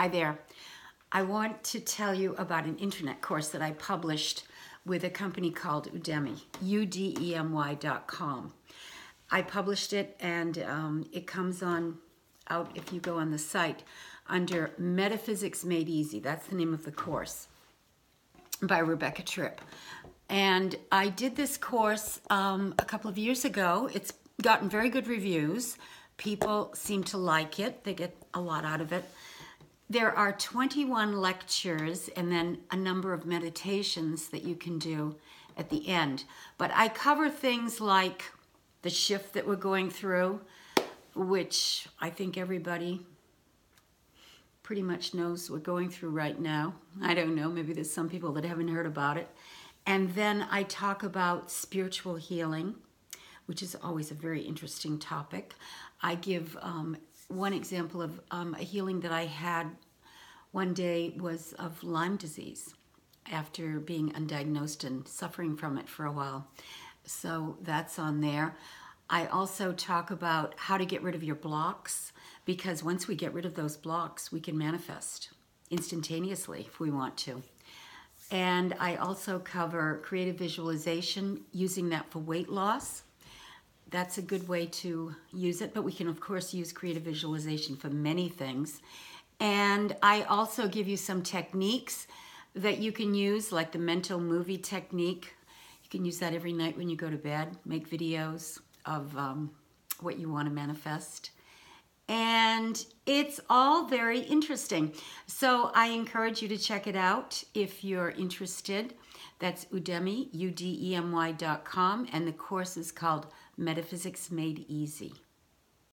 Hi there. I want to tell you about an internet course that I published with a company called Udemy, U-D-E-M-Y dot com. I published it and um, it comes on out if you go on the site under Metaphysics Made Easy. That's the name of the course by Rebecca Tripp. And I did this course um, a couple of years ago. It's gotten very good reviews. People seem to like it. They get a lot out of it. There are 21 lectures and then a number of meditations that you can do at the end. But I cover things like the shift that we're going through, which I think everybody pretty much knows we're going through right now. I don't know, maybe there's some people that haven't heard about it. And then I talk about spiritual healing, which is always a very interesting topic. I give um, one example of um, a healing that I had one day was of Lyme disease after being undiagnosed and suffering from it for a while. So that's on there. I also talk about how to get rid of your blocks because once we get rid of those blocks, we can manifest instantaneously if we want to. And I also cover creative visualization, using that for weight loss that's a good way to use it, but we can of course use creative visualization for many things. And I also give you some techniques that you can use, like the mental movie technique. You can use that every night when you go to bed, make videos of um, what you want to manifest. And it's all very interesting. So I encourage you to check it out if you're interested. That's Udemy, dot com, and the course is called Metaphysics Made Easy.